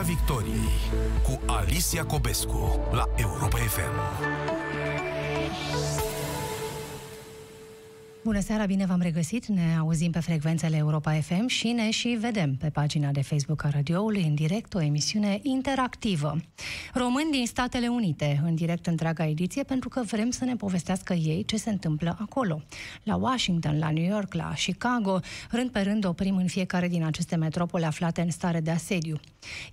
Victoriei cu Alicia Cobescu la Europa FM. Bună seara, bine v-am regăsit. Ne auzim pe frecvențele Europa FM și ne și vedem pe pagina de Facebook a radioului în direct o emisiune interactivă. Români din Statele Unite, în direct întreaga ediție, pentru că vrem să ne povestească ei ce se întâmplă acolo. La Washington, la New York, la Chicago, rând pe rând oprim în fiecare din aceste metropole aflate în stare de asediu.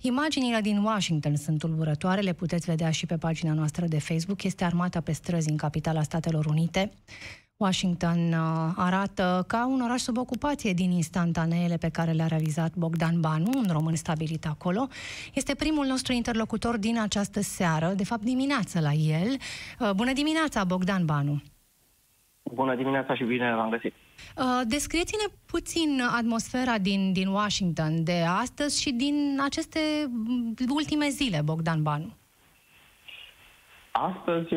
Imaginile din Washington sunt tulburătoare, le puteți vedea și pe pagina noastră de Facebook. Este armata pe străzi în capitala Statelor Unite. Washington uh, arată ca un oraș sub ocupație din instantaneele pe care le-a realizat Bogdan Banu, un român stabilit acolo. Este primul nostru interlocutor din această seară, de fapt dimineață la el. Uh, bună dimineața, Bogdan Banu! Bună dimineața și bine v-am găsit! Uh, descrieți-ne puțin atmosfera din, din Washington de astăzi și din aceste ultime zile, Bogdan Banu. Astăzi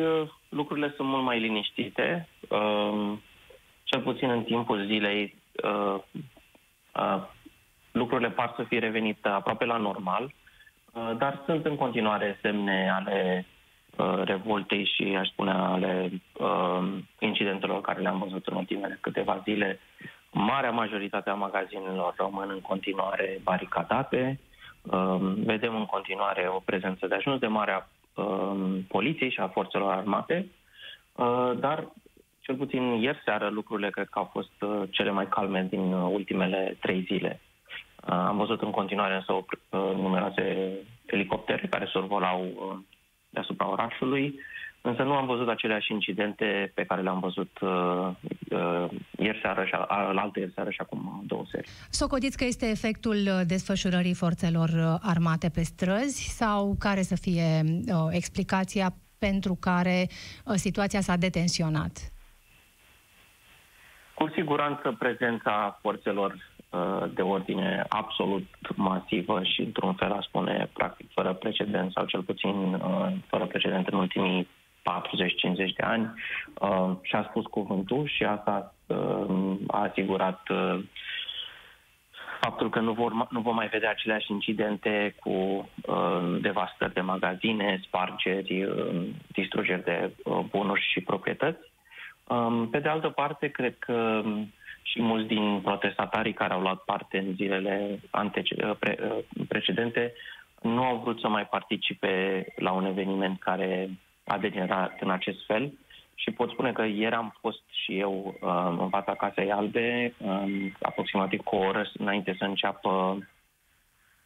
lucrurile sunt mult mai liniștite. Uh, cel puțin în timpul zilei, uh, uh, lucrurile par să fie revenit aproape la normal, uh, dar sunt în continuare semne ale uh, revoltei și, aș spune, ale uh, incidentelor care le-am văzut în ultimele câteva zile. Marea majoritate a magazinelor rămân în continuare baricadate. Uh, vedem în continuare o prezență de ajuns de mare a uh, poliției și a forțelor armate, uh, dar cel puțin ieri seară lucrurile cred că au fost uh, cele mai calme din uh, ultimele trei zile. Uh, am văzut în continuare însă uh, numeroase elicoptere care survolau uh, deasupra orașului, însă nu am văzut aceleași incidente pe care le-am văzut uh, uh, ieri seară și al alte ieri seară și acum două seri. Socotiți că este efectul uh, desfășurării forțelor uh, armate pe străzi sau care să fie uh, explicația pentru care uh, situația s-a detenționat? Cu siguranță prezența forțelor uh, de ordine absolut masivă și, într-un fel, a spune, practic, fără precedent sau cel puțin uh, fără precedent în ultimii 40-50 de ani, uh, și-a spus cuvântul și asta a asigurat faptul că nu vor, nu vom mai vedea aceleași incidente cu uh, devastări de magazine, spargeri, uh, distrugeri de uh, bunuri și proprietăți. Um, pe de altă parte, cred că um, și mulți din protestatarii care au luat parte în zilele antece- uh, pre- uh, precedente nu au vrut să mai participe la un eveniment care a degenerat în acest fel. Și pot spune că ieri am fost și eu um, în fața Casei Albe, um, aproximativ cu o oră înainte să înceapă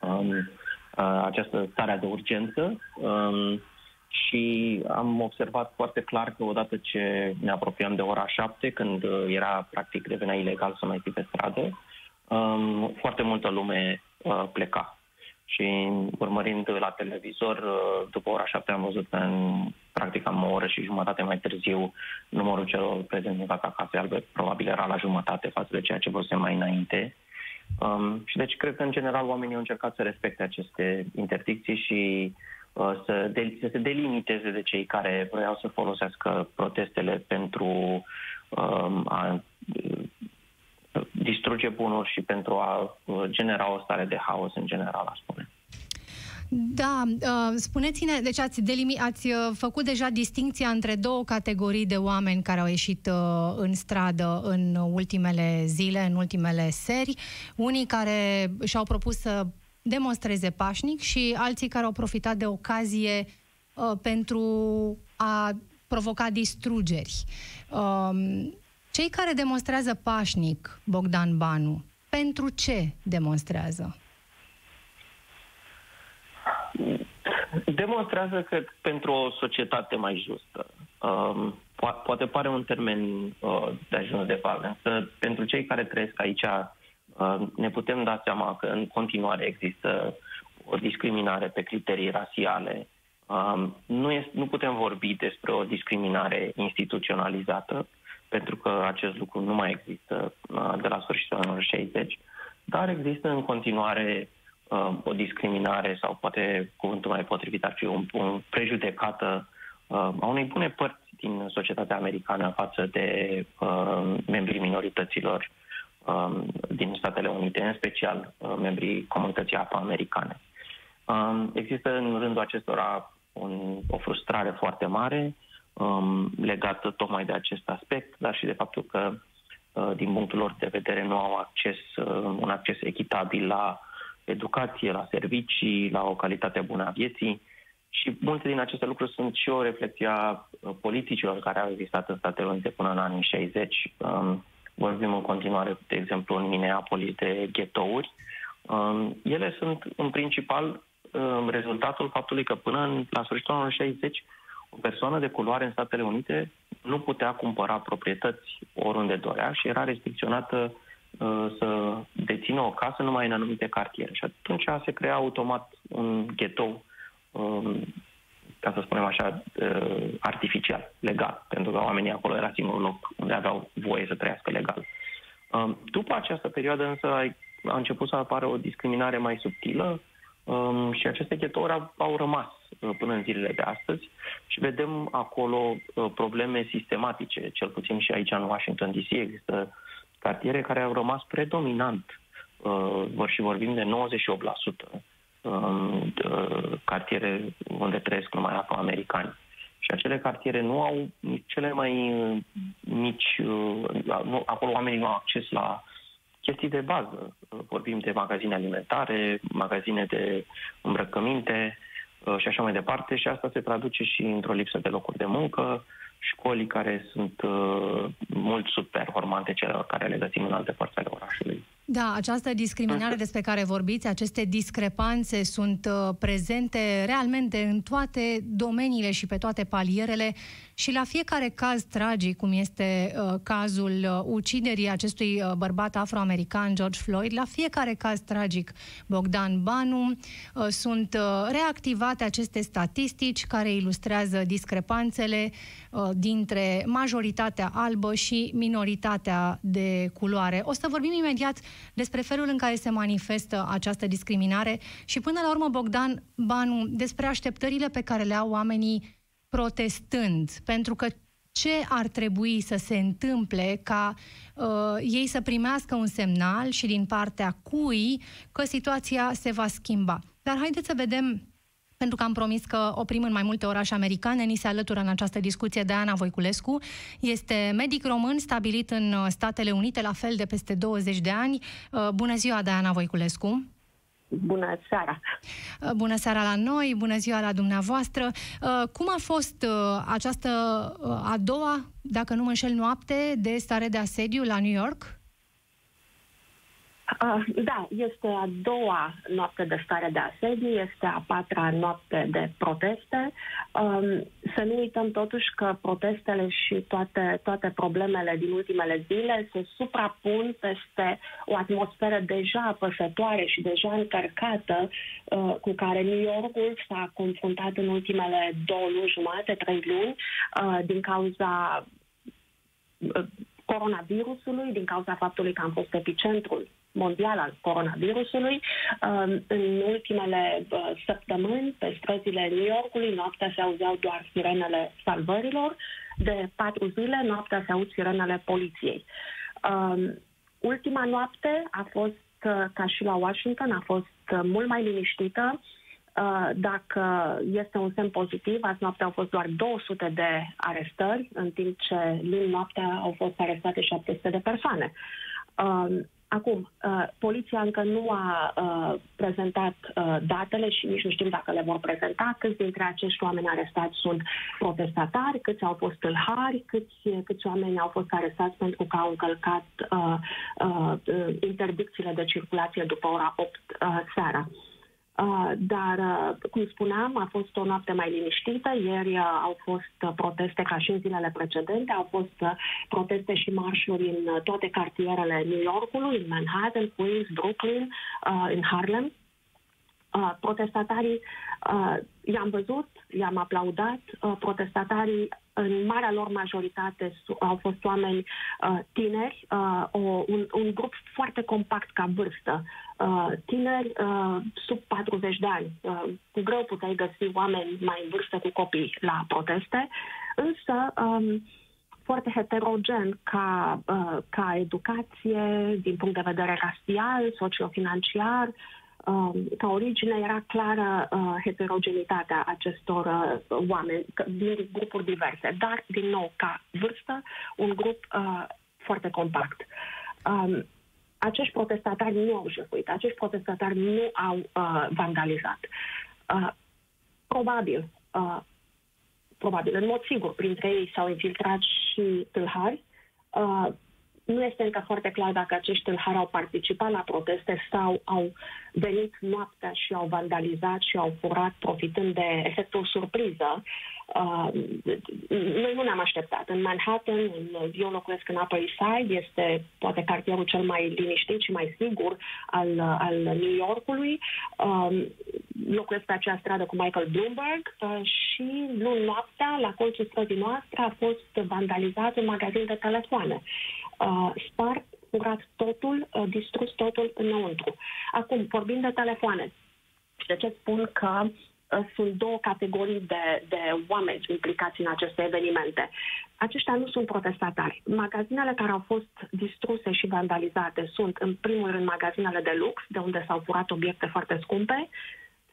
um, uh, această stare de urgență. Um, și am observat foarte clar că odată ce ne apropiam de ora 7, când uh, era practic devenea ilegal să mai fi pe stradă, um, foarte multă lume uh, pleca. Și urmărind la televizor, uh, după ora 7 am văzut că în practic am o oră și jumătate mai târziu numărul celor prezenți în fața Casei Albe probabil era la jumătate față de ceea ce văzusem mai înainte. Um, și deci cred că în general oamenii au încercat să respecte aceste interdicții și Uh, să, de, să se delimiteze de cei care vreau să folosească protestele pentru um, a uh, distruge bunuri și pentru a uh, genera o stare de haos în general, aș spune. Da, spuneți-ne, deci ați, delimi, ați făcut deja distinția între două categorii de oameni care au ieșit în stradă în ultimele zile, în ultimele seri. Unii care și-au propus să demonstreze pașnic și alții care au profitat de ocazie uh, pentru a provoca distrugeri. Um, cei care demonstrează pașnic, Bogdan Banu, pentru ce demonstrează? Demonstrează că pentru o societate mai justă. Um, po- poate pare un termen uh, de ajuns de vag, însă pentru cei care trăiesc aici Uh, ne putem da seama că în continuare există o discriminare pe criterii rasiale. Um, nu, este, nu putem vorbi despre o discriminare instituționalizată, pentru că acest lucru nu mai există uh, de la sfârșitul anilor 60, dar există în continuare uh, o discriminare sau poate cuvântul mai potrivit ar fi un, un prejudecată a unei bune părți din societatea americană față de uh, membrii minorităților Um, din Statele Unite, în special uh, membrii comunității afroamericane. Um, există în rândul acestora un, o frustrare foarte mare um, legată tocmai de acest aspect, dar și de faptul că, uh, din punctul lor de vedere, nu au acces, uh, un acces echitabil la educație, la servicii, la o calitate bună a vieții. Și multe din aceste lucruri sunt și o reflexie a uh, politicilor care au existat în Statele Unite până în anii 60. Um, vorbim în continuare, de exemplu, în Minneapolis de ghetouri. Um, ele sunt, în principal, um, rezultatul faptului că până în, la sfârșitul anului 60, o persoană de culoare în Statele Unite nu putea cumpăra proprietăți oriunde dorea și era restricționată uh, să dețină o casă numai în anumite cartiere. Și atunci se crea automat un ghetou um, ca să spunem așa, uh, artificial, legal, pentru că oamenii acolo era singurul loc unde aveau voie să trăiască legal. Um, după această perioadă însă a început să apară o discriminare mai subtilă um, și aceste ghetouri au, au rămas uh, până în zilele de astăzi și vedem acolo uh, probleme sistematice, cel puțin și aici în Washington DC există cartiere care au rămas predominant, și vorbim de 98%, Um, cartiere unde trăiesc numai afroamericani. Și acele cartiere nu au cele mai uh, mici, uh, nu, acolo oamenii nu au acces la chestii de bază. Vorbim de magazine alimentare, magazine de îmbrăcăminte uh, și așa mai departe și asta se traduce și într-o lipsă de locuri de muncă, școli care sunt mult subperformante celor care le găsim în alte părți ale orașului. Da, această discriminare despre care vorbiți, aceste discrepanțe sunt uh, prezente realmente în toate domeniile și pe toate palierele și la fiecare caz tragic, cum este uh, cazul uh, uciderii acestui uh, bărbat afroamerican, George Floyd, la fiecare caz tragic, Bogdan Banu, uh, sunt uh, reactivate aceste statistici care ilustrează discrepanțele uh, dintre majoritatea albă și minoritatea de culoare. O să vorbim imediat despre felul în care se manifestă această discriminare și până la urmă, Bogdan Banu, despre așteptările pe care le au oamenii protestând, pentru că ce ar trebui să se întâmple ca uh, ei să primească un semnal și din partea cui că situația se va schimba. Dar haideți să vedem pentru că am promis că oprim în mai multe orașe americane. Ni se alătură în această discuție de Ana Voiculescu. Este medic român stabilit în uh, Statele Unite, la fel de peste 20 de ani. Uh, bună ziua, Diana Voiculescu! Bună seara! Uh, bună seara la noi, bună ziua la dumneavoastră. Cum a fost această a doua, dacă nu mă înșel, noapte de stare de asediu la New York? Uh, da, este a doua noapte de stare de asediu, este a patra noapte de proteste. Um, să nu uităm totuși că protestele și toate, toate problemele din ultimele zile se suprapun peste o atmosferă deja apăsătoare și deja încărcată uh, cu care New Yorkul s-a confruntat în ultimele două luni jumate, trei luni, uh, din cauza uh, coronavirusului, din cauza faptului că am fost epicentrul mondial al coronavirusului. Um, în ultimele uh, săptămâni, pe străzile New Yorkului, noaptea se auzeau doar sirenele salvărilor. De patru zile, noaptea se aud sirenele poliției. Um, ultima noapte a fost, uh, ca și la Washington, a fost uh, mult mai liniștită. Dacă este un semn pozitiv, azi noaptea au fost doar 200 de arestări, în timp ce luni noaptea au fost arestate 700 de persoane. Um, Acum, uh, poliția încă nu a uh, prezentat uh, datele și nici nu știm dacă le vor prezenta. Câți dintre acești oameni arestați sunt protestatari, câți au fost tâlhari, câți, câți oameni au fost arestați pentru că au încălcat uh, uh, interdicțiile de circulație după ora 8 uh, seara. Uh, Uh, dar, uh, cum spuneam, a fost o noapte mai liniștită. Ieri uh, au fost proteste ca și în zilele precedente. Au fost proteste și marșuri în toate cartierele New Yorkului, în Manhattan, Queens, Brooklyn, în Harlem. Protestatarii i-am văzut, i-am aplaudat. Protestatarii în marea lor majoritate au fost oameni uh, tineri, uh, o, un, un grup foarte compact ca vârstă, uh, tineri uh, sub 40 de ani. Uh, cu greu puteai găsi oameni mai în vârstă cu copii la proteste, însă um, foarte heterogen ca, uh, ca educație, din punct de vedere rasial, sociofinanciar, uh, ca origine era clară uh, heterogenitatea acestor uh, oameni din grupuri diverse, dar, din nou, ca vârstă, un grup uh, foarte compact. Um, acești protestatari nu au jefuit, acești protestatari nu au uh, vandalizat. Uh, probabil, uh, probabil, în mod sigur, printre ei s-au infiltrat și tâlhari. Uh, nu este încă foarte clar dacă acești tâlhari au participat la proteste sau au venit noaptea și au vandalizat și au furat profitând de efectul surpriză. Uh, noi nu ne-am așteptat. În Manhattan, în, eu locuiesc în Upper East Side, este poate cartierul cel mai liniștit și mai sigur al, al New Yorkului. Uh, locuiesc pe acea stradă cu Michael Bloomberg uh, și luni noaptea, la colțul străzii noastre, a fost vandalizat un magazin de telefoane. Uh, spart, furat totul, uh, distrus totul înăuntru. Acum, vorbind de telefoane, și de ce spun că uh, sunt două categorii de, de oameni implicați în aceste evenimente. Aceștia nu sunt protestatari. Magazinele care au fost distruse și vandalizate sunt, în primul rând, magazinele de lux, de unde s-au furat obiecte foarte scumpe,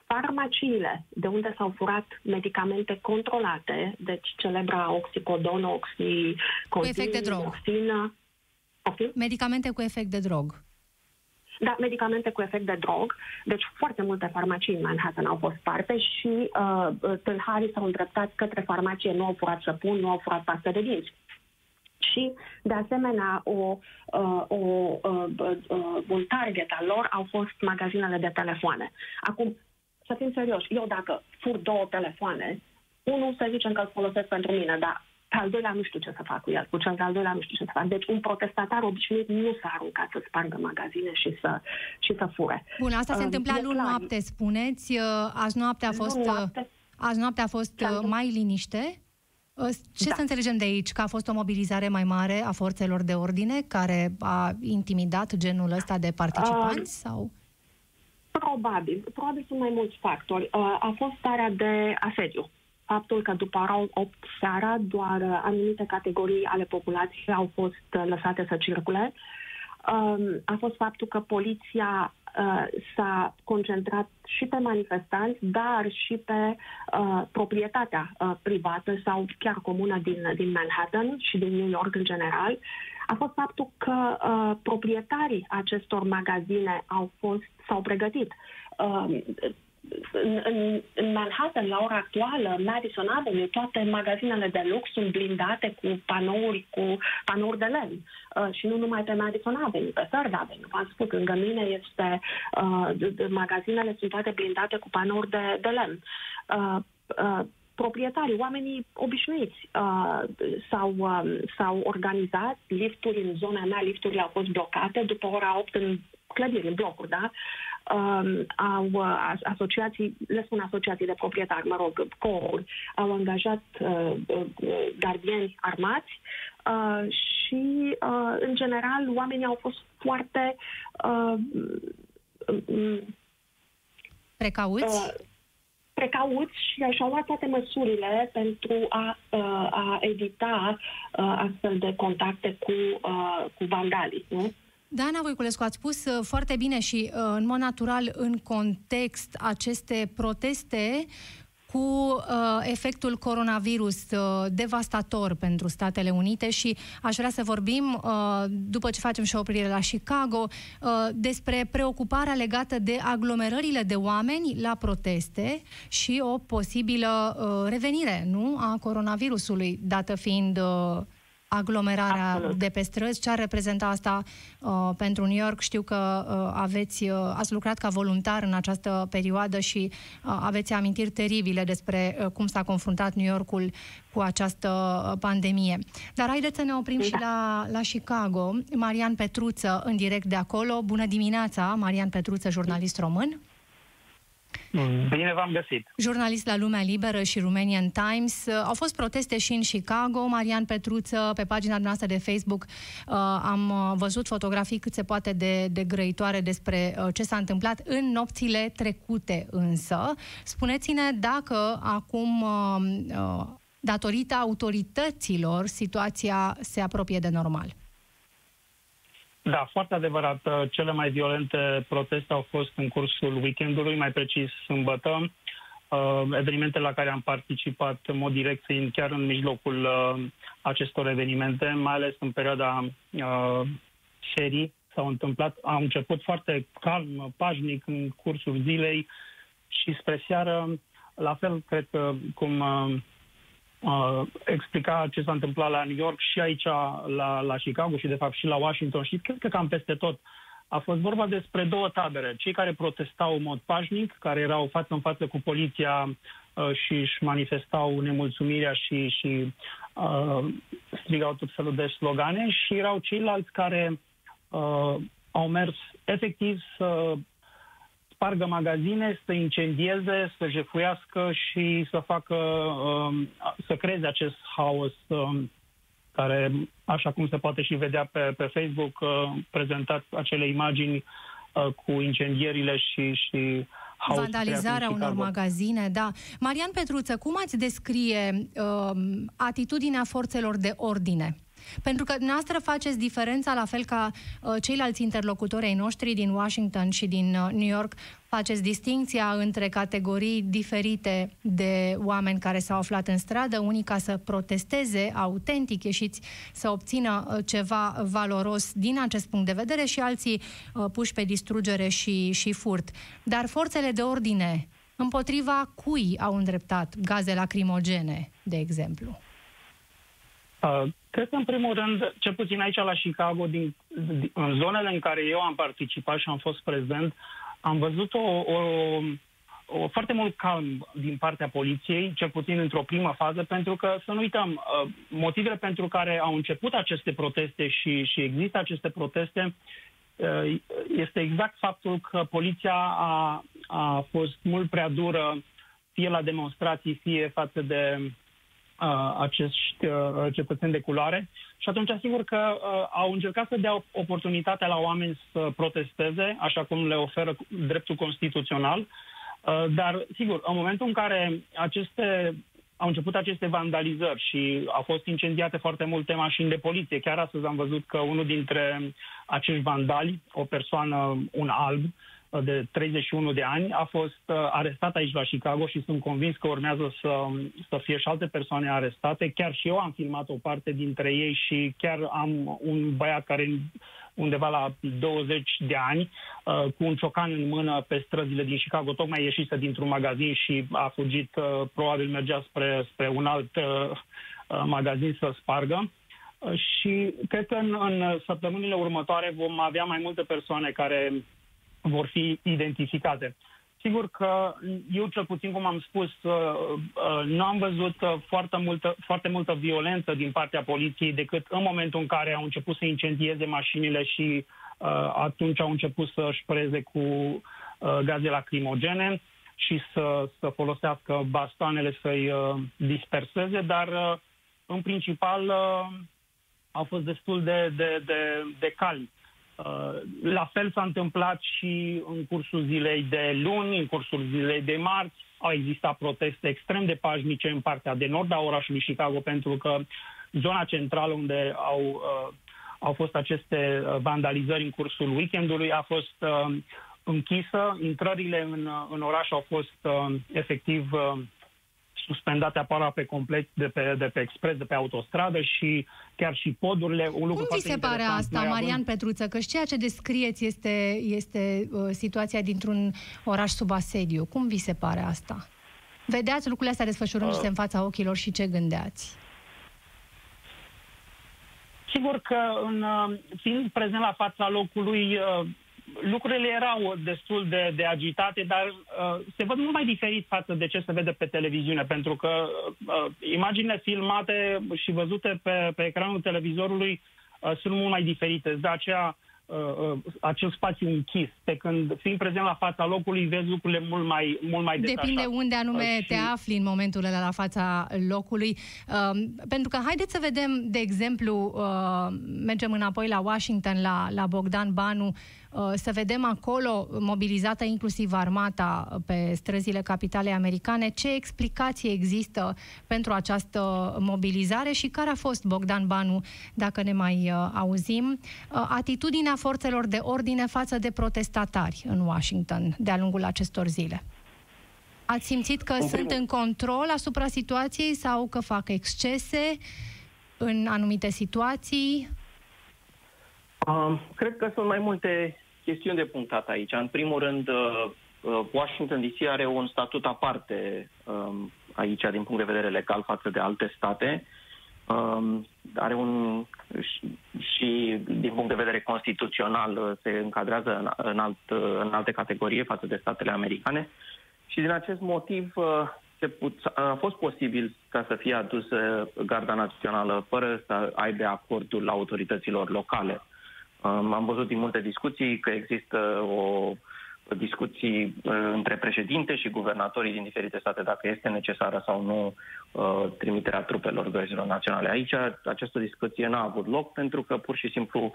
farmaciile, de unde s-au furat medicamente controlate, deci celebra oxicodon, oxicodin, cu efect de drog. Oxină, Medicamente cu efect de drog. Da, medicamente cu efect de drog. Deci foarte multe farmacii în Manhattan au fost parte și uh, tâlharii s-au îndreptat către farmacie. Nu au furat săpun, nu au furat pastă de dinți. Și, de asemenea, o, uh, o, uh, uh, un target al lor au fost magazinele de telefoane. Acum, să fim serioși, eu dacă fur două telefoane, unul să zicem că îl folosesc pentru mine, dar pe al doilea nu știu ce să fac cu el, cu cel de-al doilea nu știu ce să fac. Deci un protestatar obișnuit nu s-a aruncat să spargă magazine și să, și să fure. Bun, asta se uh, întâmpla luni noapte, spuneți. Uh, azi noapte a fost, uh, noapte, azi noapte a fost mai liniște. Ce da. să înțelegem de aici? Că a fost o mobilizare mai mare a forțelor de ordine care a intimidat genul ăsta de participanți? Uh, sau? Probabil. Probabil sunt mai mulți factori. A fost starea de asediu faptul că după ora 8 seara doar anumite categorii ale populației au fost lăsate să circule. Um, a fost faptul că poliția uh, s-a concentrat și pe manifestanți, dar și pe uh, proprietatea uh, privată sau chiar comună din, din Manhattan și din New York în general. A fost faptul că uh, proprietarii acestor magazine au fost, s-au pregătit. Uh, în, în, în Manhattan, la ora actuală, Madison Avenue, toate magazinele de lux sunt blindate cu panouri, cu panouri de lemn. Uh, și nu numai pe Madison Avenue, pe Third Avenue. V-am spus, lângă mine este, uh, magazinele sunt toate blindate cu panouri de, de lemn. Uh, uh, proprietarii, oamenii obișnuiți uh, s-au, uh, s-au organizat, lifturi în zona mea, lifturile au fost blocate după ora 8 în clădiri, în blocuri, da? Um, au uh, asociații, le spun asociații de proprietari, mă rog, couri, au angajat uh, uh, gardieni armați uh, și, uh, în general, oamenii au fost foarte uh, precauți. Uh, precauți și și-au luat toate măsurile pentru a, uh, a evita uh, astfel de contacte cu, uh, cu vandalii. Nu? Dana Voiculescu, ați spus uh, foarte bine și, uh, în mod natural, în context, aceste proteste cu uh, efectul coronavirus uh, devastator pentru Statele Unite și aș vrea să vorbim, uh, după ce facem și o oprire la Chicago, uh, despre preocuparea legată de aglomerările de oameni la proteste și o posibilă uh, revenire nu, a coronavirusului, dată fiind uh, aglomerarea Absolut. de pe străzi. Ce ar reprezenta asta uh, pentru New York? Știu că uh, aveți, uh, ați lucrat ca voluntar în această perioadă și uh, aveți amintiri teribile despre uh, cum s-a confruntat New Yorkul cu această uh, pandemie. Dar haideți să ne oprim da. și la, la Chicago. Marian Petruță, în direct de acolo. Bună dimineața, Marian Petruță, jurnalist român. Mm. Bine v-am găsit. Jurnalist la Lumea Liberă și Romanian Times. Au fost proteste și în Chicago. Marian Petruță, pe pagina noastră de Facebook, uh, am uh, văzut fotografii cât se poate de, de grăitoare despre uh, ce s-a întâmplat în nopțile trecute însă. Spuneți-ne dacă acum, datorită autorităților, situația se apropie de normal. Da, foarte adevărat. Uh, cele mai violente proteste au fost în cursul weekendului, mai precis sâmbătă. Uh, evenimentele la care am participat în mod direct fiind chiar în mijlocul uh, acestor evenimente, mai ales în perioada uh, serii, s-au întâmplat, au început foarte calm, pașnic în cursul zilei și spre seară, la fel, cred că cum uh, uh, explica ce s-a întâmplat la New York și aici la, la Chicago și de fapt și la Washington și cred că cam peste tot. A fost vorba despre două tabere. Cei care protestau în mod pașnic, care erau față în față cu poliția uh, și își manifestau nemulțumirea și, și uh, strigau tot felul de slogane și erau ceilalți care uh, au mers efectiv să spargă magazine, să incendieze, să jefuiască și să facă, um, să creeze acest haos um, care, așa cum se poate și vedea pe, pe Facebook, uh, prezentat acele imagini uh, cu incendierile și, și haos Vandalizarea unor magazine, da. Marian Petruță, cum ați descrie uh, atitudinea forțelor de ordine? Pentru că dumneavoastră faceți diferența, la fel ca uh, ceilalți interlocutori ai noștri din Washington și din uh, New York, faceți distinția între categorii diferite de oameni care s-au aflat în stradă, unii ca să protesteze autentic, ieșiți să obțină uh, ceva valoros din acest punct de vedere și alții uh, puși pe distrugere și, și furt. Dar forțele de ordine împotriva cui au îndreptat gaze lacrimogene, de exemplu? Uh, cred că, în primul rând, cel puțin aici la Chicago, din, din, în zonele în care eu am participat și am fost prezent, am văzut o, o, o foarte mult calm din partea poliției, cel puțin într-o primă fază, pentru că, să nu uităm, uh, motivele pentru care au început aceste proteste și, și există aceste proteste uh, este exact faptul că poliția a, a fost mult prea dură, fie la demonstrații, fie față de uh, acești uh, cetățeni de culoare și atunci sigur că uh, au încercat să dea oportunitatea la oameni să protesteze, așa cum le oferă dreptul constituțional, uh, dar sigur, în momentul în care aceste au început aceste vandalizări și au fost incendiate foarte multe mașini de poliție. Chiar astăzi am văzut că unul dintre acești vandali, o persoană, un alb, uh, de 31 de ani, a fost uh, arestat aici la Chicago și sunt convins că urmează să, să fie și alte persoane arestate. Chiar și eu am filmat o parte dintre ei și chiar am un băiat care undeva la 20 de ani, uh, cu un ciocan în mână pe străzile din Chicago, tocmai ieșise dintr-un magazin și a fugit, uh, probabil mergea spre, spre un alt magazin să spargă. Și cred că în, în săptămânile următoare vom avea mai multe persoane care vor fi identificate. Sigur că eu, cel puțin cum am spus, uh, uh, nu am văzut uh, foarte multă, foarte multă violență din partea poliției decât în momentul în care au început să incendieze mașinile și atunci au început să își preze cu gaze lacrimogene și să, să folosească bastoanele să-i disperseze, dar în principal au fost destul de, de, de, de calmi. Uh, la fel s-a întâmplat și în cursul zilei de luni, în cursul zilei de marți. Au existat proteste extrem de pașnice în partea de nord a orașului Chicago, pentru că zona centrală unde au, uh, au fost aceste uh, vandalizări în cursul weekendului a fost uh, închisă. Intrările în, în oraș au fost uh, efectiv uh, suspendate aproape complet de pe, de pe expres, de pe autostradă și chiar și podurile. Un lucru Cum vi se pare asta, Marian având... Petruță? Că ceea ce descrieți este, este uh, situația dintr-un oraș sub asediu. Cum vi se pare asta? Vedeați lucrurile astea desfășurându-se uh. în fața ochilor și ce gândeați? Sigur că, în, uh, fiind prezent la fața locului, uh, lucrurile erau destul de, de agitate, dar uh, se văd mult mai diferit față de ce se vede pe televiziune, pentru că uh, imaginile filmate și văzute pe, pe ecranul televizorului uh, sunt mult mai diferite. De aceea uh, uh, acel spațiu închis, pe când fiind prezent la fața locului, vezi lucrurile mult mai, mult mai detașat. Depinde unde anume uh, și... te afli în momentul ăla la fața locului. Uh, pentru că haideți să vedem, de exemplu, uh, mergem înapoi la Washington, la, la Bogdan Banu, uh, să vedem acolo mobilizată inclusiv armata pe străzile capitalei americane. Ce explicație există pentru această mobilizare și care a fost, Bogdan Banu, dacă ne mai uh, auzim, atitudinea forțelor de ordine față de protestatari în Washington de-a lungul acestor zile? Ați simțit că în sunt în control asupra situației sau că fac excese în anumite situații? Uh, cred că sunt mai multe chestiuni de punctat aici. În primul rând, uh, Washington DC are un statut aparte uh, aici din punct de vedere legal față de alte state. Uh, are un și, și din punct de vedere constituțional se încadrează în, în, alt, în alte categorii față de statele americane. Și din acest motiv uh, se put, a fost posibil ca să fie adusă Garda Națională fără să aibă acordul autorităților locale. Um, am văzut din multe discuții că există o discuții uh, între președinte și guvernatorii din diferite state dacă este necesară sau nu uh, trimiterea trupelor gărzilor naționale. Aici această discuție n-a avut loc pentru că pur și simplu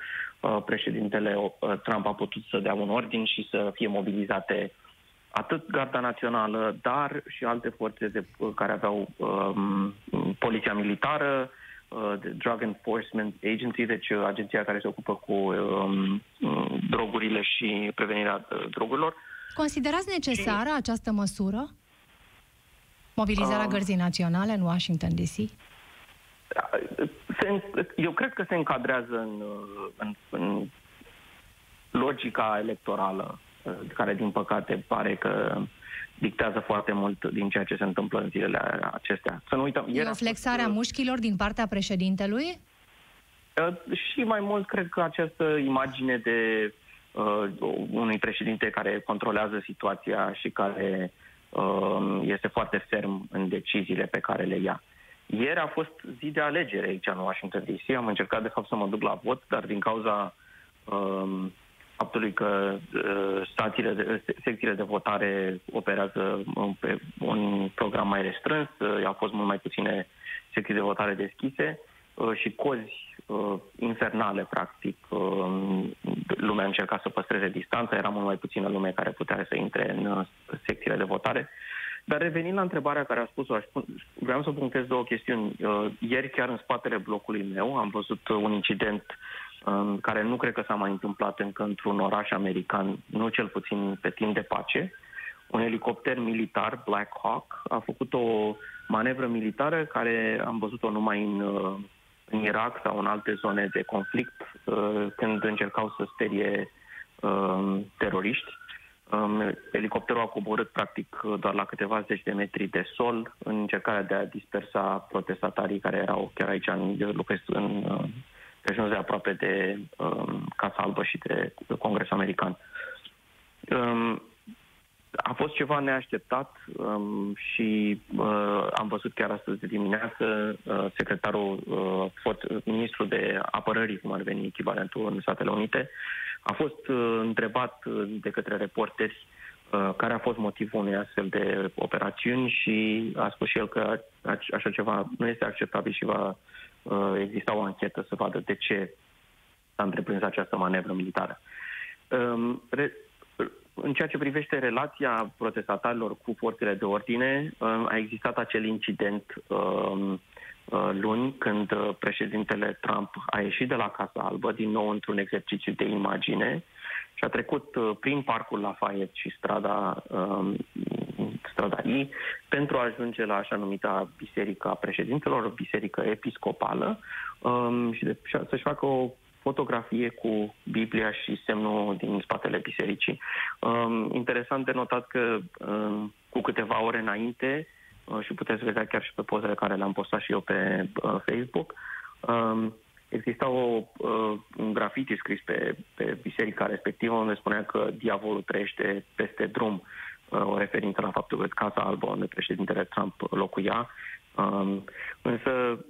președintele Trump a putut să dea un ordin și să fie mobilizate atât Garda Națională, dar și alte forțe de, care aveau um, poliția militară, uh, Drug Enforcement Agency, deci uh, agenția care se ocupă cu um, drogurile și prevenirea uh, drogurilor. Considerați necesară și... această măsură? Mobilizarea uh, gărzii naționale în Washington DC? Se, eu cred că se încadrează în, în, în logica electorală care din păcate pare că dictează foarte mult din ceea ce se întâmplă în zilele acestea. Să nu uităm, e o flexare a uh, mușchilor din partea președintelui? Uh, și mai mult, cred că această imagine de uh, unui președinte care controlează situația și care uh, este foarte ferm în deciziile pe care le ia. Ieri a fost zi de alegere aici în Washington DC. Am încercat de fapt să mă duc la vot, dar din cauza uh, faptului că uh, stațiile de, secțiile de votare operează pe un program mai restrâns, uh, au fost mult mai puține secții de votare deschise uh, și cozi uh, infernale, practic. Uh, lumea încerca să păstreze distanța, era mult mai puțină lume care putea să intre în uh, secțiile de votare. Dar revenind la întrebarea care a spus-o, vreau să punctez două chestiuni. Uh, ieri, chiar în spatele blocului meu, am văzut un incident care nu cred că s-a mai întâmplat încă într-un oraș american, nu cel puțin pe timp de pace. Un elicopter militar, Black Hawk, a făcut o manevră militară care am văzut-o numai în, uh, în Irak sau în alte zone de conflict, uh, când încercau să sperie uh, teroriști. Um, elicopterul a coborât practic doar la câteva zeci de metri de sol în încercarea de a dispersa protestatarii care erau chiar aici în, în, deci nu de aproape de um, Casa Albă și de Congresul American. Um, a fost ceva neașteptat um, și uh, am văzut chiar astăzi de dimineață uh, secretarul, uh, fost, ministrul de apărării, cum ar veni echivalentul în Statele Unite, a fost uh, întrebat de către reporteri uh, care a fost motivul unei astfel de operațiuni și a spus și el că așa ceva nu este acceptabil și va uh, exista o anchetă să vadă de ce s-a întreprins această manevră militară. Um, re, în ceea ce privește relația protestatarilor cu forțele de ordine, um, a existat acel incident um, uh, luni când uh, președintele Trump a ieșit de la Casa Albă din nou într-un exercițiu de imagine și a trecut uh, prin parcul Lafayette și strada, um, strada I pentru a ajunge la așa numita biserică a președintelor, o biserică episcopală um, și de, să-și facă o fotografie cu Biblia și semnul din spatele bisericii. Um, interesant de notat că um, cu câteva ore înainte, uh, și puteți vedea chiar și pe pozele care le-am postat și eu pe uh, Facebook, um, exista o, uh, un grafiti scris pe, pe biserica respectivă unde spunea că diavolul trăiește peste drum, uh, o referință la faptul că Casa Albă, unde președintele Trump locuia. Um, însă,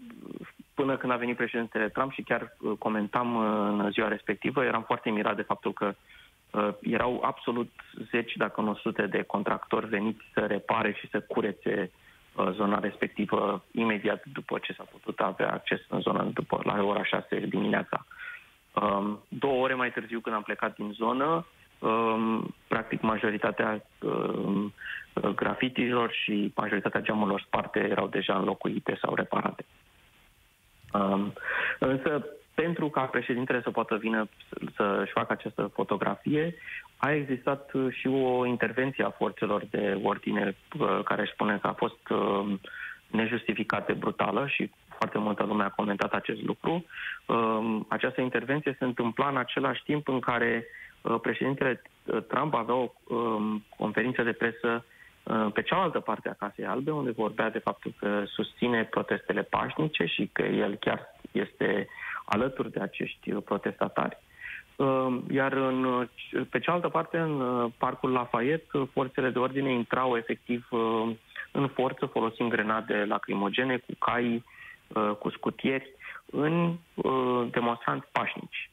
până când a venit președintele Trump și chiar uh, comentam uh, în ziua respectivă, eram foarte mirat de faptul că uh, erau absolut zeci, dacă nu sute, de contractori veniți să repare și să curețe Uh, zona respectivă imediat după ce s-a putut avea acces în zona după, la ora 6 dimineața. Um, două ore mai târziu, când am plecat din zonă, um, practic majoritatea um, grafitilor și majoritatea geamurilor sparte erau deja înlocuite sau reparate. Um, însă, pentru ca președintele să poată vină să-și facă această fotografie, a existat și o intervenție a forțelor de ordine uh, care își spune că a fost uh, nejustificată, brutală și foarte multă lume a comentat acest lucru. Uh, această intervenție se întâmpla în același timp în care președintele Trump avea o um, conferință de presă pe cealaltă parte a Casei Albe, unde vorbea de faptul că susține protestele pașnice și că el chiar este alături de acești protestatari. Ehm, iar în, pe cealaltă parte, în uh, parcul Lafayette, forțele de ordine intrau efectiv uh, în forță folosind grenade lacrimogene cu cai, uh, cu scutieri, în demonstranți pașnici.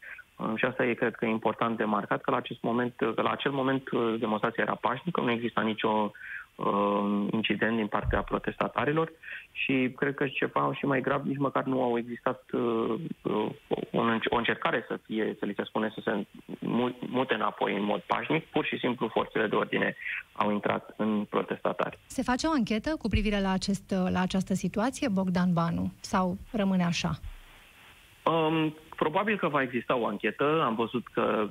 Și asta e, cred că, important de marcat, că la acest moment, că la acel moment demonstrația era pașnică, nu exista nicio uh, incident din partea protestatarilor și cred că ceva și mai grav, nici măcar nu au existat uh, uh o încercare să fie, să li se spune, să se mute înapoi în mod pașnic, pur și simplu forțele de ordine au intrat în protestatari. Se face o anchetă cu privire la, acest, la această situație, Bogdan Banu, sau rămâne așa? Um, probabil că va exista o anchetă. Am văzut că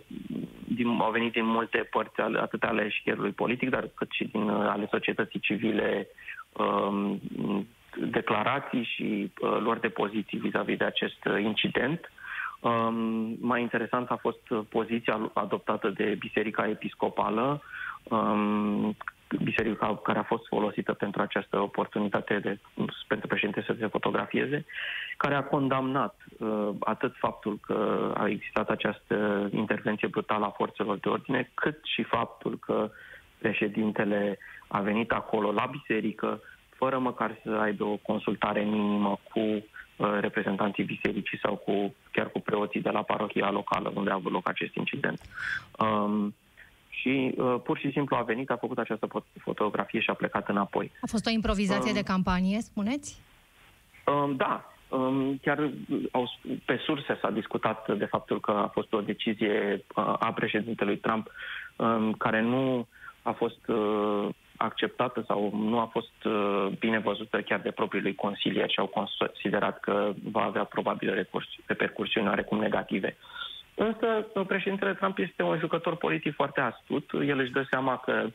din, au venit din multe părți, ale, atât ale șcherului politic, dar cât și din ale societății civile, um, declarații și uh, luări de poziții vis-a-vis de acest incident. Um, mai interesant a fost poziția adoptată de Biserica Episcopală, um, biserica care a fost folosită pentru această oportunitate de, pentru președinte să se fotografieze, care a condamnat uh, atât faptul că a existat această intervenție brutală a forțelor de ordine, cât și faptul că președintele a venit acolo la biserică, fără măcar să aibă o consultare minimă cu uh, reprezentanții bisericii sau cu chiar cu preoții de la parohia locală unde a avut loc acest incident. Um, și uh, pur și simplu a venit, a făcut această fotografie și a plecat înapoi. A fost o improvizație um, de campanie, spuneți? Um, da, um, chiar au, pe surse s-a discutat de faptul că a fost o decizie uh, a președintelui Trump um, care nu a fost uh, acceptată sau nu a fost uh, bine văzută chiar de propriul lui consilier și au considerat că va avea probabil recurs, repercursiuni oarecum negative. Însă președintele Trump este un jucător politic foarte astut. El își dă seama că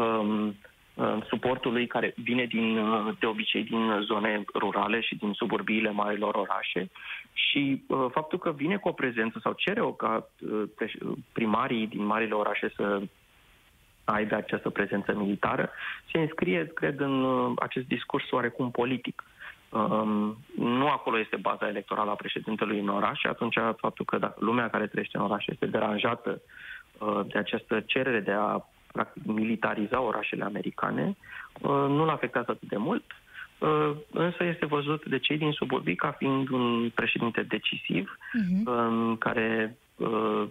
um, um suportul lui care vine din, uh, de obicei din zone rurale și din suburbiile marilor orașe și uh, faptul că vine cu o prezență sau cere o ca uh, primarii din marile orașe să aibă această prezență militară, se înscrie, cred, în uh, acest discurs oarecum politic. Um, nu acolo este baza electorală a președintelui în oraș și atunci faptul că dacă lumea care trăiește în oraș este deranjată uh, de această cerere de a practic militariza orașele americane, uh, nu l afectează atât de mult, uh, însă este văzut de cei din suburbii ca fiind un președinte decisiv, uh-huh. care, uh,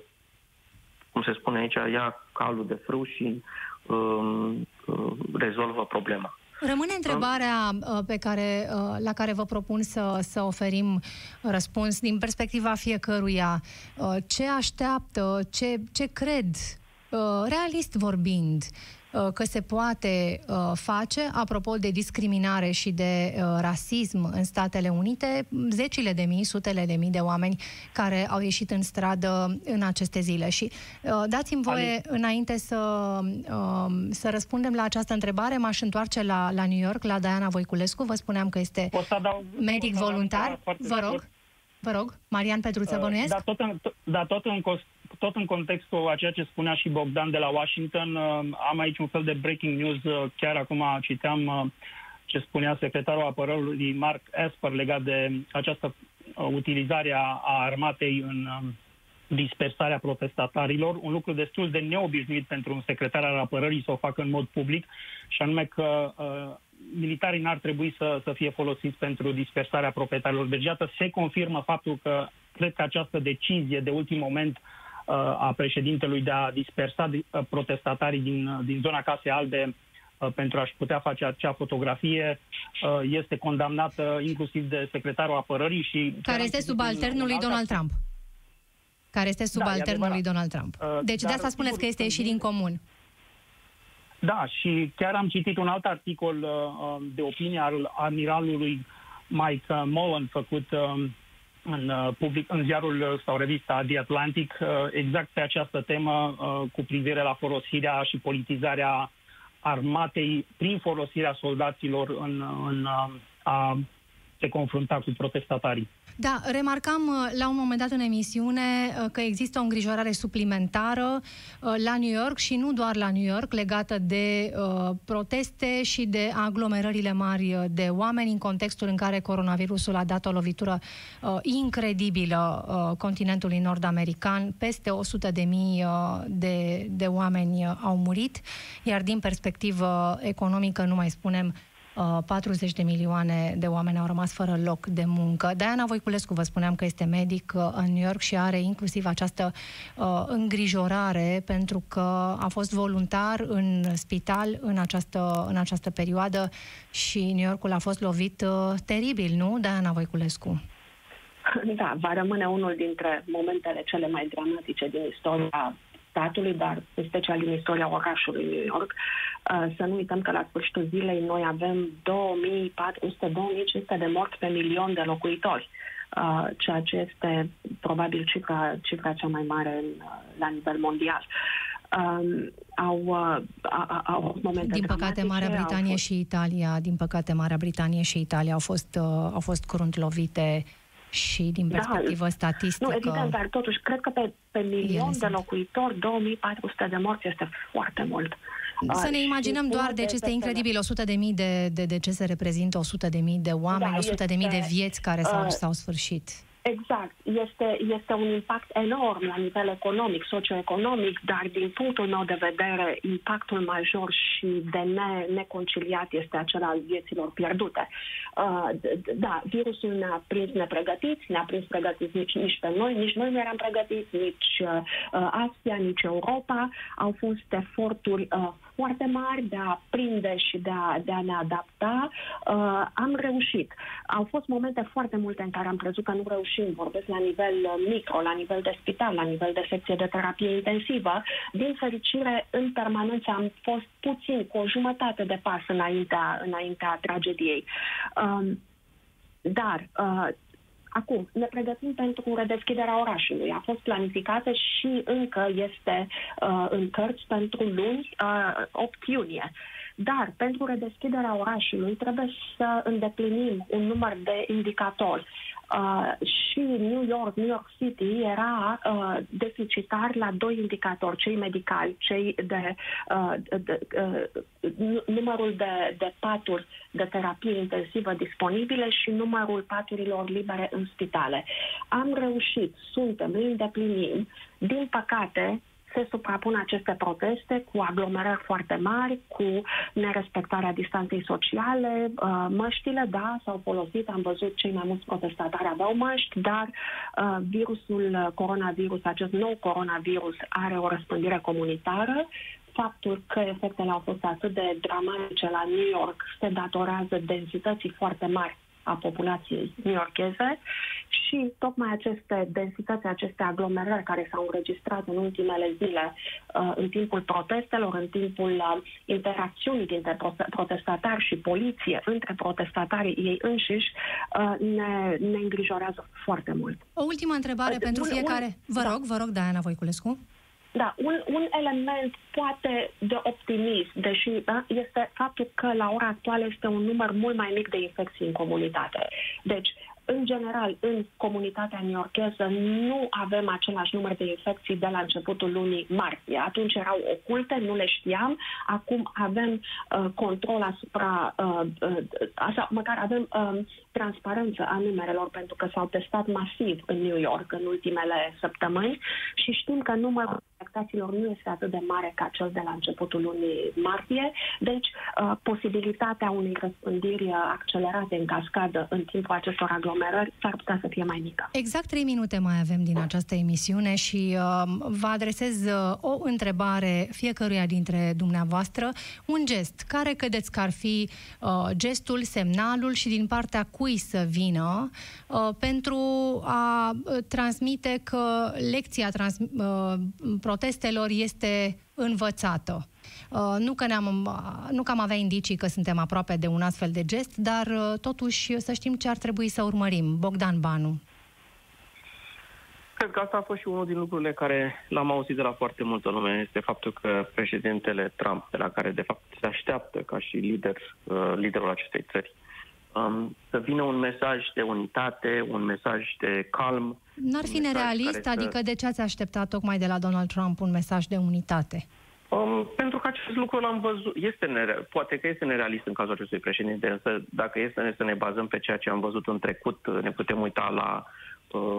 cum se spune aici, ia calul de frâu și uh, uh, rezolvă problema. Rămâne întrebarea uh, pe care, uh, la care vă propun să, să oferim răspuns din perspectiva fiecăruia. Uh, ce așteaptă, ce, ce cred, realist vorbind, Uh, că se poate uh, face, apropo de discriminare și de uh, rasism în Statele Unite, zecile de mii, sutele de mii de oameni care au ieșit în stradă în aceste zile. Și dați-mi voie, Ali. înainte să, um, să răspundem la această întrebare, m-aș întoarce la, la New York, la Diana Voiculescu. Vă spuneam că este medic voluntar. Vă rog. Vă rog, Marian Petruță, bănuiesc? Da, tot în, da, tot în, tot în contextul a ceea ce spunea și Bogdan de la Washington, uh, am aici un fel de breaking news. Uh, chiar acum citeam uh, ce spunea secretarul apărării Mark Esper legat de această utilizare a armatei în um, dispersarea protestatarilor, un lucru destul de neobișnuit pentru un secretar al apărării să o facă în mod public, și anume că uh, militarii n-ar trebui să, să fie folosiți pentru dispersarea proprietarilor. Deci, iată, se confirmă faptul că cred că această decizie de ultim moment uh, a președintelui de a dispersa uh, protestatarii din, uh, din zona Casei Albe uh, pentru a-și putea face acea fotografie uh, este condamnată inclusiv de secretarul apărării și... Care este subalternul lui Donald Trump care este subalternul da, lui Donald Trump. Uh, deci de asta spuneți că este ieșit din comun. Da, și chiar am citit un alt articol uh, uh de opinie al amiralului Mike Mullen făcut uh, în, uh, public, în ziarul sau revista The Atlantic uh, exact pe această temă uh, cu privire la folosirea și politizarea armatei prin folosirea soldaților în, în a se confrunta cu protestatarii. Da, remarcam uh, la un moment dat în emisiune uh, că există o îngrijorare suplimentară uh, la New York și nu doar la New York, legată de uh, proteste și de aglomerările mari de oameni în contextul în care coronavirusul a dat o lovitură uh, incredibilă uh, continentului nord-american. Peste 100 de mii uh, de, de oameni au murit, iar din perspectivă economică, nu mai spunem, 40 uh, de milioane de oameni au rămas fără loc de muncă. Diana Voiculescu, vă spuneam că este medic uh, în New York și are inclusiv această uh, îngrijorare pentru că a fost voluntar în spital în această, în această perioadă și New Yorkul a fost lovit uh, teribil, nu, Diana Voiculescu? Da, va rămâne unul dintre momentele cele mai dramatice din istoria statului, dar în special din istoria orașului New York. Uh, să nu uităm că la sfârșitul zilei noi avem 2400-2500 de morți pe milion de locuitori, uh, ceea ce este probabil cifra, cifra cea mai mare în, uh, la nivel mondial. Um, au, uh, au au momente Din păcate, Marea Britanie fost... și Italia, din păcate, Marea Britanie și Italia au fost, uh, au fost crunt lovite și din da. perspectivă da, statistică... Nu, evident, dar totuși, cred că pe, pe milion de locuitori, 2400 de morți este foarte mult. Să ne imaginăm doar, deci este incredibil, 100 de mii de, de decese reprezintă 100 de mii de oameni, da, 100 de mii de vieți care s-au, uh, s-au sfârșit. Exact. Este, este un impact enorm la nivel economic, socioeconomic, dar din punctul meu de vedere, impactul major și de ne, neconciliat este acela al vieților pierdute. Uh, da, virusul ne-a prins nepregătiți, ne-a prins pregătiți nici, nici pe noi, nici noi nu eram pregătiți, nici uh, Asia, nici Europa. Au fost eforturi uh, foarte mari de a prinde și de a, de a ne adapta. Uh, am reușit. Au fost momente foarte multe în care am crezut că nu reușim. Vorbesc la nivel uh, micro, la nivel de spital, la nivel de secție de terapie intensivă. Din fericire, în permanență am fost puțin, cu o jumătate de pas înaintea, înaintea tragediei. Um, dar uh, Acum, ne pregătim pentru redeschiderea orașului. A fost planificată și încă este uh, în cărți pentru luni, uh, 8 iunie. Dar pentru redeschiderea orașului trebuie să îndeplinim un număr de indicatori. Uh, și New York, New York City era uh, deficitar la doi indicatori, cei medicali, cei de, uh, de uh, numărul de, de paturi de terapie intensivă disponibile și numărul paturilor libere în spitale. Am reușit, suntem, îi îndeplinim. Din păcate, se suprapun aceste proteste cu aglomerări foarte mari, cu nerespectarea distanței sociale. Uh, măștile, da, s-au folosit, am văzut cei mai mulți protestatari aveau măști, dar uh, virusul coronavirus, acest nou coronavirus, are o răspândire comunitară faptul că efectele au fost atât de dramatice la New York se datorează densității foarte mari a populației new-yorkeze și tocmai aceste densități, aceste aglomerări care s-au înregistrat în ultimele zile uh, în timpul protestelor, în timpul uh, interacțiunii dintre protestatari și poliție, între protestatarii ei înșiși, uh, ne, ne îngrijorează foarte mult. O ultimă întrebare pentru fiecare. Vă da. rog, vă rog, Diana Voiculescu. Da, un, un element poate de optimism, deși da, este faptul că la ora actuală este un număr mult mai mic de infecții în comunitate. Deci, în general, în comunitatea new nu avem același număr de infecții de la începutul lunii martie. Atunci erau oculte, nu le știam. Acum avem uh, control asupra, uh, uh, așa, măcar avem uh, transparență a numerelor pentru că s-au testat masiv în New York în ultimele săptămâni și știm că numărul de afectațiilor nu este atât de mare ca cel de la începutul lunii martie, deci uh, posibilitatea unei răspândiri accelerate în cascadă în timpul acestor aglomerări s-ar putea să fie mai mică. Exact trei minute mai avem din această emisiune și uh, vă adresez uh, o întrebare fiecăruia dintre dumneavoastră. Un gest, care credeți că ar fi uh, gestul, semnalul și din partea cui să vină uh, pentru a uh, transmite că lecția trans, uh, protestelor este învățată. Uh, nu că, ne-am, uh, nu că am avea indicii că suntem aproape de un astfel de gest, dar uh, totuși să știm ce ar trebui să urmărim. Bogdan Banu. Cred că asta a fost și unul din lucrurile care l-am auzit de la foarte multă lume, este faptul că președintele Trump, de la care de fapt se așteaptă ca și lider, liderul acestei țări, um, să vină un mesaj de unitate, un mesaj de calm. N-ar fi nerealist? Adică să... de ce ați așteptat tocmai de la Donald Trump un mesaj de unitate? Um, pentru că acest lucru l-am văzut, este nereal, poate că este nerealist în cazul acestui președinte, însă dacă este să ne bazăm pe ceea ce am văzut în trecut, ne putem uita la uh,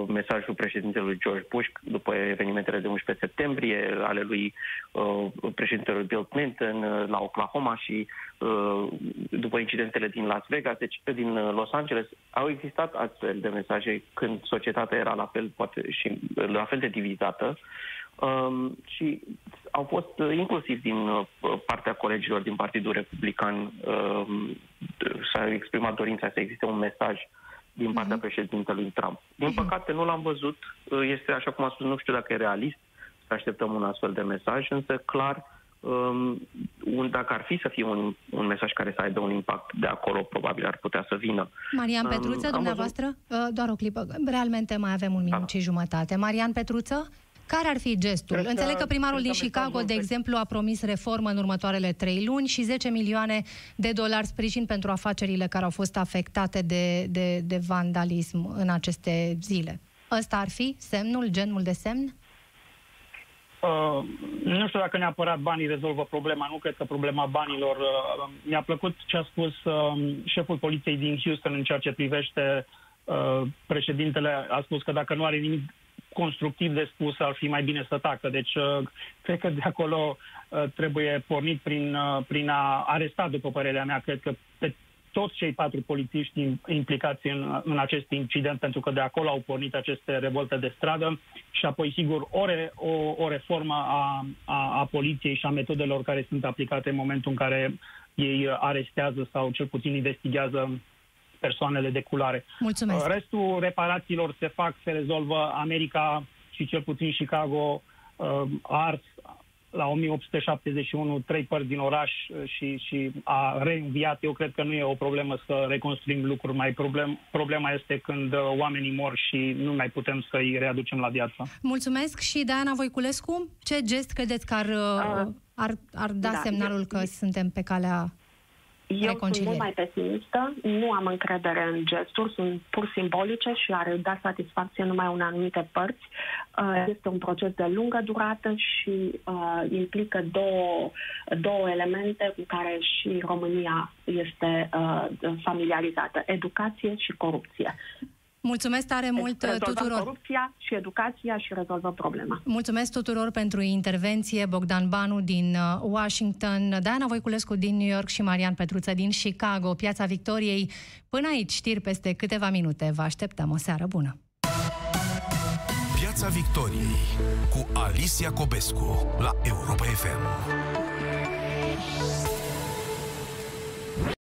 mesajul președintelui George Bush după evenimentele de 11 septembrie, ale lui uh, președintelui Bill Clinton uh, la Oklahoma și uh, după incidentele din Las Vegas, deci din uh, Los Angeles, au existat astfel de mesaje când societatea era la fel, poate și la fel de divizată. Um, și au fost uh, inclusiv din uh, partea colegilor din Partidul Republican um, s-a exprimat dorința să existe un mesaj din partea uh-huh. președintelui Trump. Din uh-huh. păcate nu l-am văzut, uh, este așa cum am spus, nu știu dacă e realist să așteptăm un astfel de mesaj, însă clar um, un, dacă ar fi să fie un, un mesaj care să aibă un impact de acolo, probabil ar putea să vină. Marian Petruță, um, dumneavoastră? Văzut... Doar o clipă, realmente mai avem un minut da. și jumătate. Marian Petruță? Care ar fi gestul? Cred Înțeleg că primarul din Chicago, de exemplu, a promis reformă în următoarele trei luni și 10 milioane de dolari sprijin pentru afacerile care au fost afectate de, de, de vandalism în aceste zile. Ăsta ar fi semnul, genul de semn? Uh, nu știu dacă neapărat banii rezolvă problema, nu cred că problema banilor. Uh, mi-a plăcut ce a spus uh, șeful poliției din Houston în ceea ce privește uh, președintele. A spus că dacă nu are nimic constructiv de spus, ar fi mai bine să tacă. Deci, uh, cred că de acolo uh, trebuie pornit prin, uh, prin a aresta, după părerea mea, cred că pe toți cei patru polițiști implicați în, în acest incident, pentru că de acolo au pornit aceste revolte de stradă și apoi, sigur, o, re, o, o reformă a, a, a poliției și a metodelor care sunt aplicate în momentul în care ei arestează sau cel puțin investigează persoanele de culoare. Mulțumesc. Restul reparațiilor se fac, se rezolvă. America și cel puțin Chicago uh, ars la 1871 trei părți din oraș uh, și, și a reînviat. Eu cred că nu e o problemă să reconstruim lucruri. Mai problem, problema este când uh, oamenii mor și nu mai putem să-i readucem la viață. Mulțumesc și Diana Voiculescu. Ce gest credeți că ar, uh, ar, ar da, da semnalul că e... suntem pe calea eu sunt mult mai pesimistă, nu am încredere în gesturi, sunt pur simbolice și are da satisfacție numai unei anumite părți. Uh, este un proces de lungă durată și uh, implică două, două elemente cu care și România este uh, familiarizată, educație și corupție. Mulțumesc tare deci mult rezolvăm tuturor. corupția și educația și rezolvăm problema. Mulțumesc tuturor pentru intervenție. Bogdan Banu din uh, Washington, Diana Voiculescu din New York și Marian Petruță din Chicago, Piața Victoriei. Până aici știri peste câteva minute. Vă așteptăm o seară bună. Piața Victoriei cu Alicia Cobescu la Europa FM.